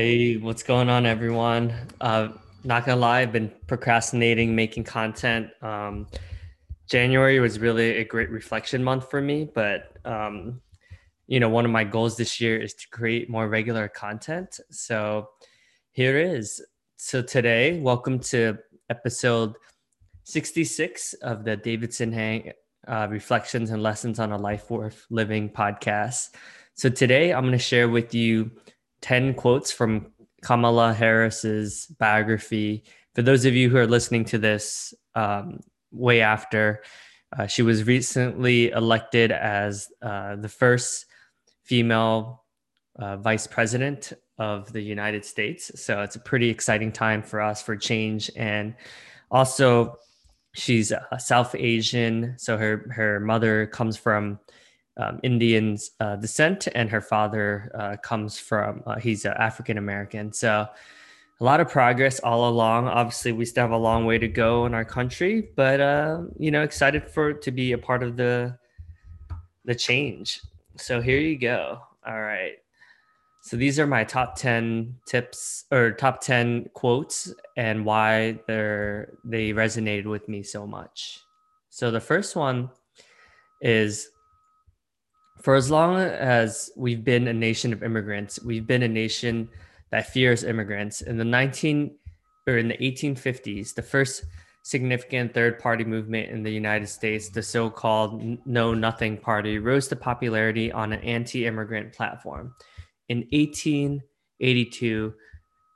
Hey, what's going on, everyone? Uh, not gonna lie, I've been procrastinating making content. Um, January was really a great reflection month for me, but um, you know, one of my goals this year is to create more regular content. So here is. So today, welcome to episode 66 of the Davidson Hang uh, Reflections and Lessons on a Life Worth Living podcast. So today, I'm going to share with you 10 quotes from Kamala Harris's biography. For those of you who are listening to this um, way after, uh, she was recently elected as uh, the first female uh, vice president of the United States. So it's a pretty exciting time for us for change. And also, she's a South Asian. So her, her mother comes from um, uh, descent, and her father uh, comes from uh, he's African American. So a lot of progress all along. Obviously, we still have a long way to go in our country, but uh, you know, excited for to be a part of the the change. So here you go. All right. So these are my top 10 tips or top 10 quotes and why they're they resonated with me so much. So the first one is for as long as we've been a nation of immigrants, we've been a nation that fears immigrants. In the 19 or in the 1850s, the first significant third party movement in the United States, the so called Know Nothing Party, rose to popularity on an anti immigrant platform. In 1882,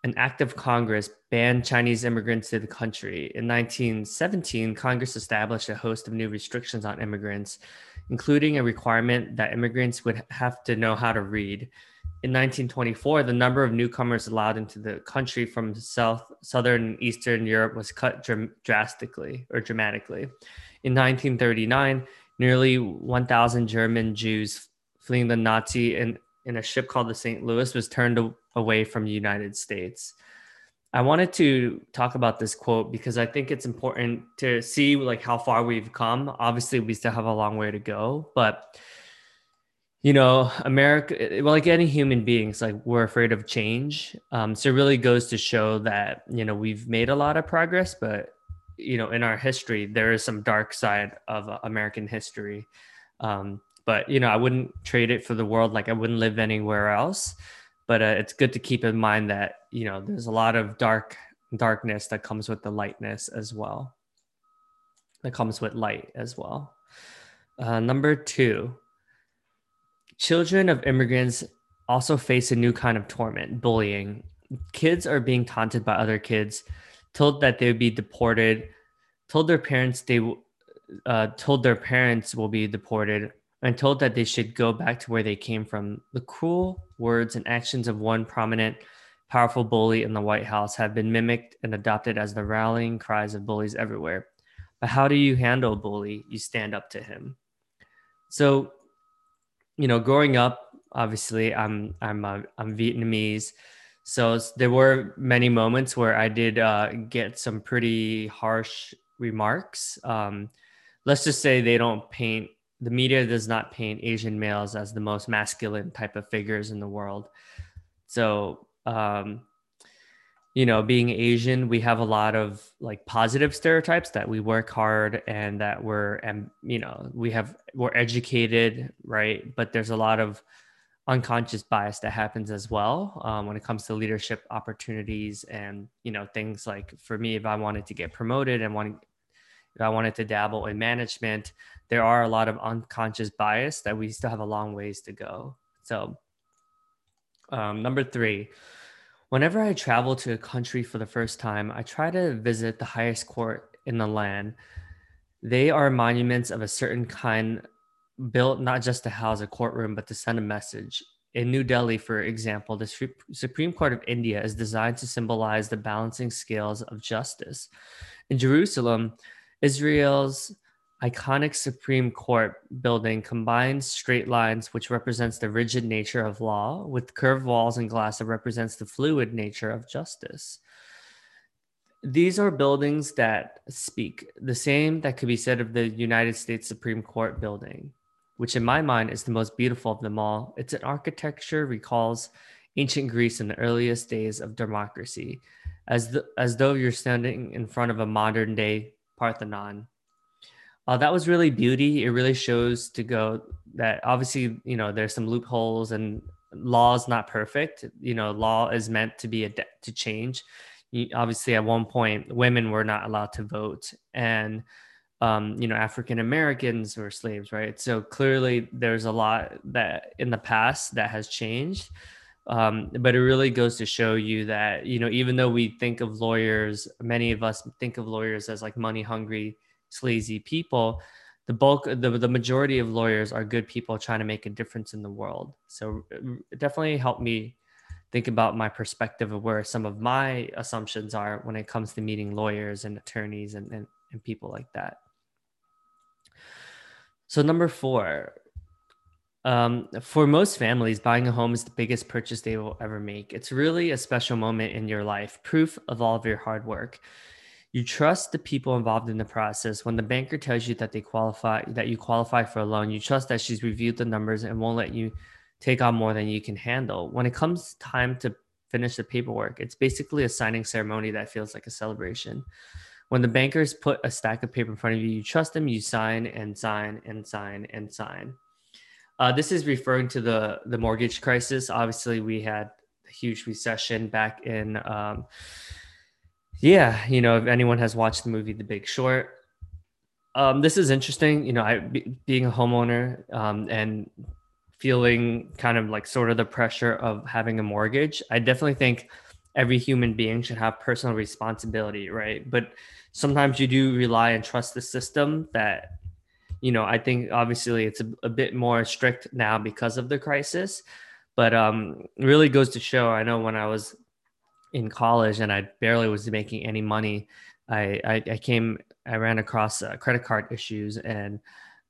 an act of Congress banned Chinese immigrants to the country. In 1917, Congress established a host of new restrictions on immigrants including a requirement that immigrants would have to know how to read. In 1924, the number of newcomers allowed into the country from South, Southern, and Eastern Europe was cut dr- drastically or dramatically. In 1939, nearly 1,000 German Jews fleeing the Nazi in, in a ship called the St. Louis was turned away from the United States. I wanted to talk about this quote because I think it's important to see like how far we've come. Obviously, we still have a long way to go, but you know, America, well, like any human beings, like we're afraid of change. Um, so it really goes to show that you know we've made a lot of progress, but you know, in our history, there is some dark side of uh, American history. Um, but you know, I wouldn't trade it for the world. Like I wouldn't live anywhere else but uh, it's good to keep in mind that you know there's a lot of dark darkness that comes with the lightness as well. That comes with light as well. Uh, number two children of immigrants also face a new kind of torment bullying. Kids are being taunted by other kids told that they would be deported told their parents they uh, told their parents will be deported and told that they should go back to where they came from. The cruel words and actions of one prominent, powerful bully in the White House have been mimicked and adopted as the rallying cries of bullies everywhere. But how do you handle bully? You stand up to him. So, you know, growing up, obviously, I'm I'm uh, I'm Vietnamese, so there were many moments where I did uh, get some pretty harsh remarks. Um, let's just say they don't paint the media does not paint Asian males as the most masculine type of figures in the world. So, um, you know, being Asian, we have a lot of like positive stereotypes that we work hard and that we're, and you know, we have we're educated, right? But there's a lot of unconscious bias that happens as well um, when it comes to leadership opportunities and you know things like for me, if I wanted to get promoted and wanting if I wanted to dabble in management, there are a lot of unconscious bias that we still have a long ways to go. So, um, number three, whenever I travel to a country for the first time, I try to visit the highest court in the land. They are monuments of a certain kind, built not just to house a courtroom, but to send a message. In New Delhi, for example, the Supreme Court of India is designed to symbolize the balancing scales of justice. In Jerusalem, Israel's iconic Supreme Court building combines straight lines, which represents the rigid nature of law, with curved walls and glass that represents the fluid nature of justice. These are buildings that speak the same that could be said of the United States Supreme Court building, which in my mind is the most beautiful of them all. Its architecture recalls ancient Greece in the earliest days of democracy, as, as though you're standing in front of a modern day Parthenon. Uh, that was really beauty. It really shows to go that obviously, you know, there's some loopholes and law is not perfect. You know, law is meant to be a de- to change. You, obviously, at one point, women were not allowed to vote, and um, you know, African Americans were slaves, right? So clearly, there's a lot that in the past that has changed. Um, but it really goes to show you that you know, even though we think of lawyers, many of us think of lawyers as like money hungry, sleazy people the bulk the, the majority of lawyers are good people trying to make a difference in the world. So it definitely helped me think about my perspective of where some of my assumptions are when it comes to meeting lawyers and attorneys and, and, and people like that. So number four um, for most families buying a home is the biggest purchase they will ever make. It's really a special moment in your life proof of all of your hard work you trust the people involved in the process. When the banker tells you that they qualify, that you qualify for a loan, you trust that she's reviewed the numbers and won't let you take on more than you can handle. When it comes time to finish the paperwork, it's basically a signing ceremony that feels like a celebration. When the bankers put a stack of paper in front of you, you trust them, you sign and sign and sign and sign. Uh, this is referring to the the mortgage crisis. Obviously, we had a huge recession back in um, yeah, you know, if anyone has watched the movie The Big Short, um, this is interesting. You know, I be, being a homeowner um, and feeling kind of like sort of the pressure of having a mortgage. I definitely think every human being should have personal responsibility, right? But sometimes you do rely and trust the system that, you know, I think obviously it's a, a bit more strict now because of the crisis. But um, really goes to show. I know when I was in college and I barely was making any money, I, I, I came, I ran across uh, credit card issues and,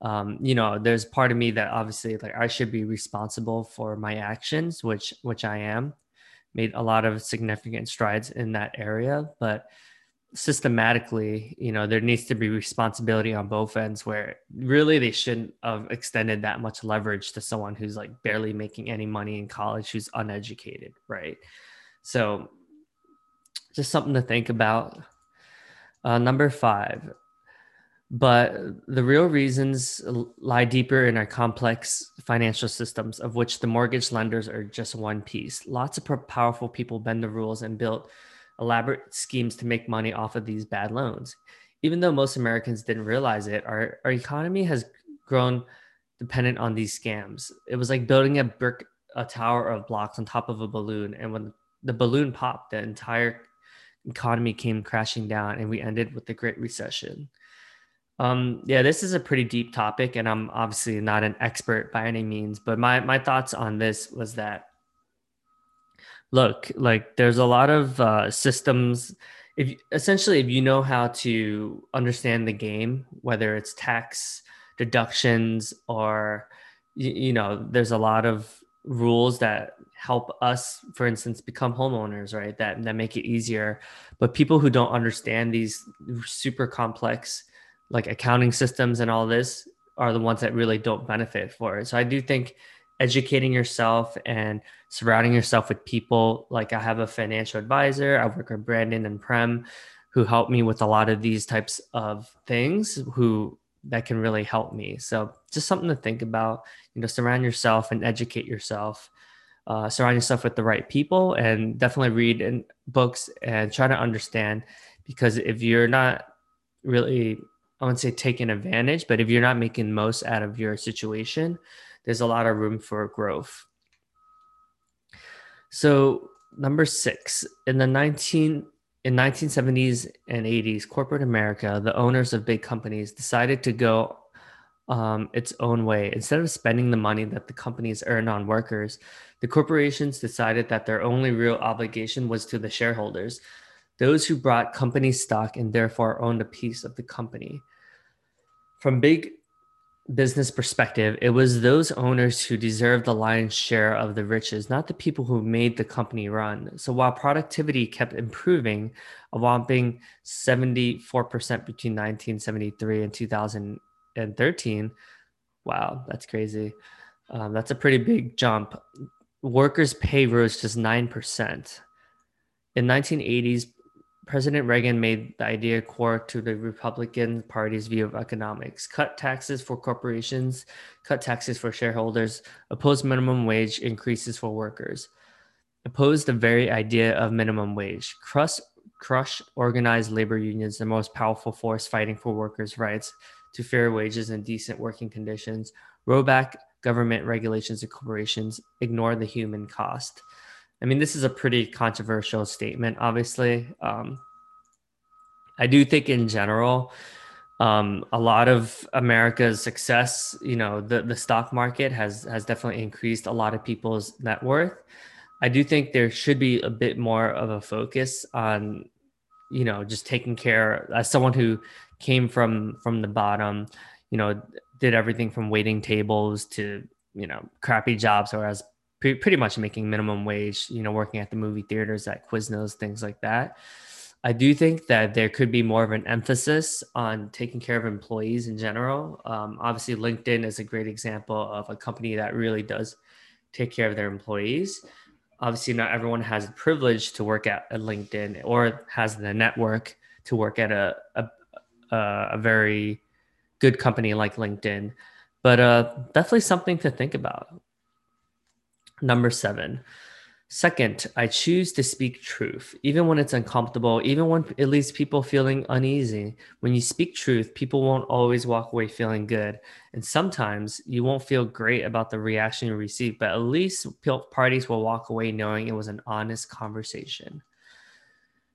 um, you know, there's part of me that obviously like I should be responsible for my actions, which, which I am made a lot of significant strides in that area, but systematically, you know, there needs to be responsibility on both ends where really they shouldn't have extended that much leverage to someone who's like barely making any money in college, who's uneducated. Right. So just something to think about. Uh, number five, but the real reasons lie deeper in our complex financial systems, of which the mortgage lenders are just one piece. Lots of powerful people bend the rules and build elaborate schemes to make money off of these bad loans. Even though most Americans didn't realize it, our, our economy has grown dependent on these scams. It was like building a brick, a tower of blocks on top of a balloon. And when the balloon popped, the entire economy came crashing down and we ended with the Great Recession. Um, yeah, this is a pretty deep topic, and I'm obviously not an expert by any means, but my my thoughts on this was that look, like there's a lot of uh, systems. If essentially, if you know how to understand the game, whether it's tax deductions or you, you know, there's a lot of rules that help us for instance become homeowners right? That that make it easier. But people who don't understand these super complex like accounting systems and all this are the ones that really don't benefit for it. So i do think educating yourself and surrounding yourself with people like i have a financial advisor i work with brandon and prem who help me with a lot of these types of things who that can really help me. So just something to think about you know surround yourself and educate yourself uh, surround yourself with the right people and definitely read books and try to understand because if you're not really i wouldn't say taking advantage but if you're not making most out of your situation there's a lot of room for growth. So number six in the 19 in 1970s and 80s corporate america the owners of big companies decided to go um, its own way. Instead of spending the money that the companies earned on workers, the corporations decided that their only real obligation was to the shareholders, those who brought company stock and therefore owned a piece of the company. From big business perspective, it was those owners who deserved the lion's share of the riches, not the people who made the company run. So while productivity kept improving, a whopping 74% between 1973 and 2000 and 13 wow that's crazy. Um, that's a pretty big jump. Workers' pay rose just 9%. In 1980s, President Reagan made the idea core to the Republican Party's view of economics. Cut taxes for corporations, cut taxes for shareholders, oppose minimum wage increases for workers, oppose the very idea of minimum wage, crush, crush organized labor unions, the most powerful force fighting for workers' rights to fair wages and decent working conditions, roll back government regulations of corporations, ignore the human cost. I mean, this is a pretty controversial statement, obviously. Um, I do think, in general, um, a lot of America's success, you know, the, the stock market has has definitely increased a lot of people's net worth. I do think there should be a bit more of a focus on, you know, just taking care. As someone who came from from the bottom, you know, did everything from waiting tables to you know crappy jobs, or as pre- pretty much making minimum wage, you know, working at the movie theaters, at Quiznos, things like that. I do think that there could be more of an emphasis on taking care of employees in general. Um, obviously, LinkedIn is a great example of a company that really does take care of their employees. Obviously, not everyone has the privilege to work at a LinkedIn or has the network to work at a, a, a very good company like LinkedIn, but uh, definitely something to think about. Number seven. Second, I choose to speak truth, even when it's uncomfortable, even when it leaves people feeling uneasy. When you speak truth, people won't always walk away feeling good. And sometimes you won't feel great about the reaction you receive, but at least parties will walk away knowing it was an honest conversation.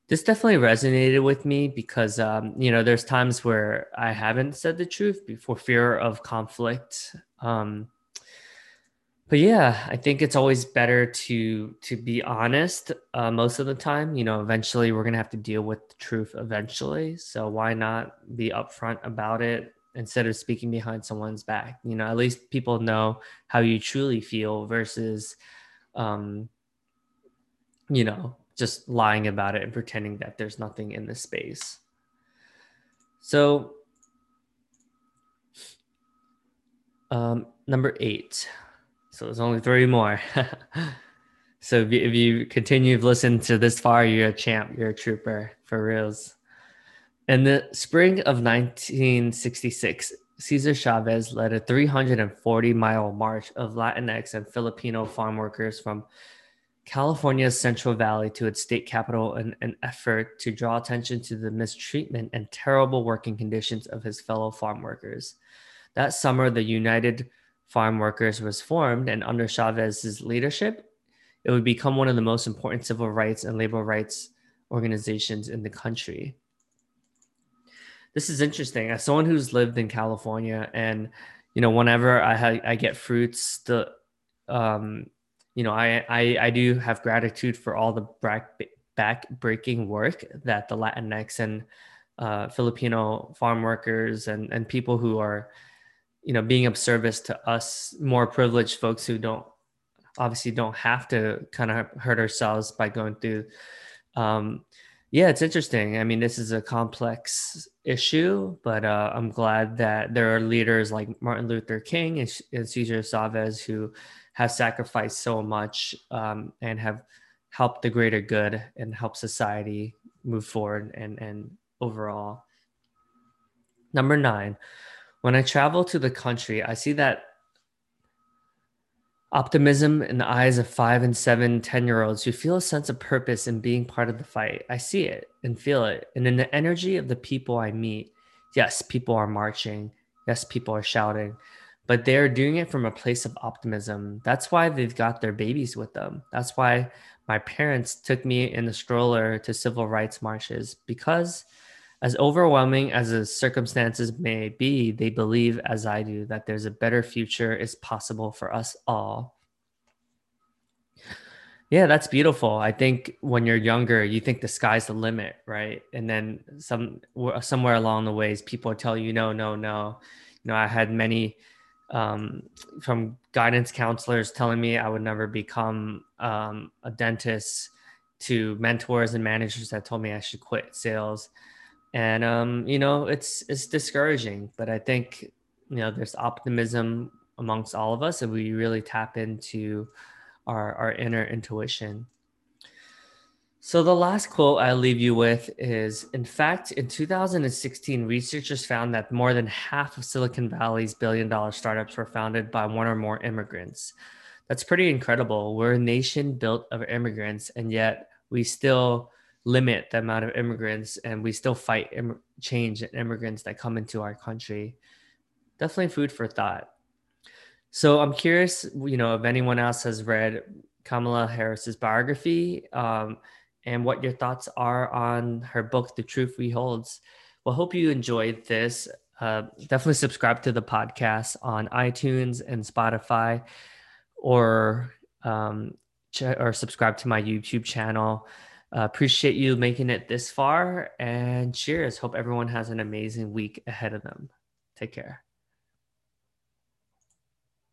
This definitely resonated with me because, um, you know, there's times where I haven't said the truth for fear of conflict. Um, but yeah i think it's always better to to be honest uh, most of the time. You know eventually we're gonna have to deal with the truth eventually. So why not be upfront about it instead of speaking behind someone's back? You know at least people know how you truly feel versus um you know just lying about it and pretending that there's nothing in the space so um number eight so there's only three more. so if you, if you continue to listen to this far, you're a champ. You're a trooper for reals. In the spring of 1966, Cesar Chavez led a 340 mile march of Latinx and Filipino farm workers from California's Central Valley to its state capital in an effort to draw attention to the mistreatment and terrible working conditions of his fellow farm workers. That summer, the United Farm Workers was formed, and under Chavez's leadership, it would become one of the most important civil rights and labor rights organizations in the country. This is interesting. As someone who's lived in California, and you know, whenever I ha- I get fruits, the um, you know, I, I I do have gratitude for all the back breaking work that the Latinx and uh, Filipino farm workers and and people who are you know being of service to us more privileged folks who don't obviously don't have to kind of hurt ourselves by going through um, yeah it's interesting. I mean this is a complex issue but uh, i'm glad that there are leaders like martin luther king and, and cesar chavez who have sacrificed so much um, and have helped the greater good and help society move forward and and overall number nine when I travel to the country, I see that optimism in the eyes of five and seven, 10 year olds who feel a sense of purpose in being part of the fight. I see it and feel it. And in the energy of the people I meet, yes, people are marching. Yes, people are shouting, but they're doing it from a place of optimism. That's why they've got their babies with them. That's why my parents took me in the stroller to civil rights marches because as overwhelming as the circumstances may be, they believe, as I do, that there's a better future is possible for us all. Yeah, that's beautiful. I think when you're younger, you think the sky's the limit, right? And then some somewhere along the ways, people tell you no, no, no. You know, I had many um, from guidance counselors telling me I would never become um, a dentist, to mentors and managers that told me I should quit sales and um, you know it's it's discouraging but i think you know there's optimism amongst all of us and we really tap into our, our inner intuition. So, the last quote I'll leave you with is In fact, in 2016, researchers found that more than half of Silicon Valley's billion dollar startups were founded by one or more immigrants. That's pretty incredible. We're a nation built of immigrants, and yet we still limit the amount of immigrants and we still fight Im- change and immigrants that come into our country. Definitely food for thought. So I'm curious, you know, if anyone else has read Kamala Harris's biography. Um, and what your thoughts are on her book, The Truth We Holds. Well, hope you enjoyed this. Uh, definitely subscribe to the podcast on iTunes and Spotify, or um, ch- or subscribe to my YouTube channel. Uh, appreciate you making it this far, and cheers. Hope everyone has an amazing week ahead of them. Take care.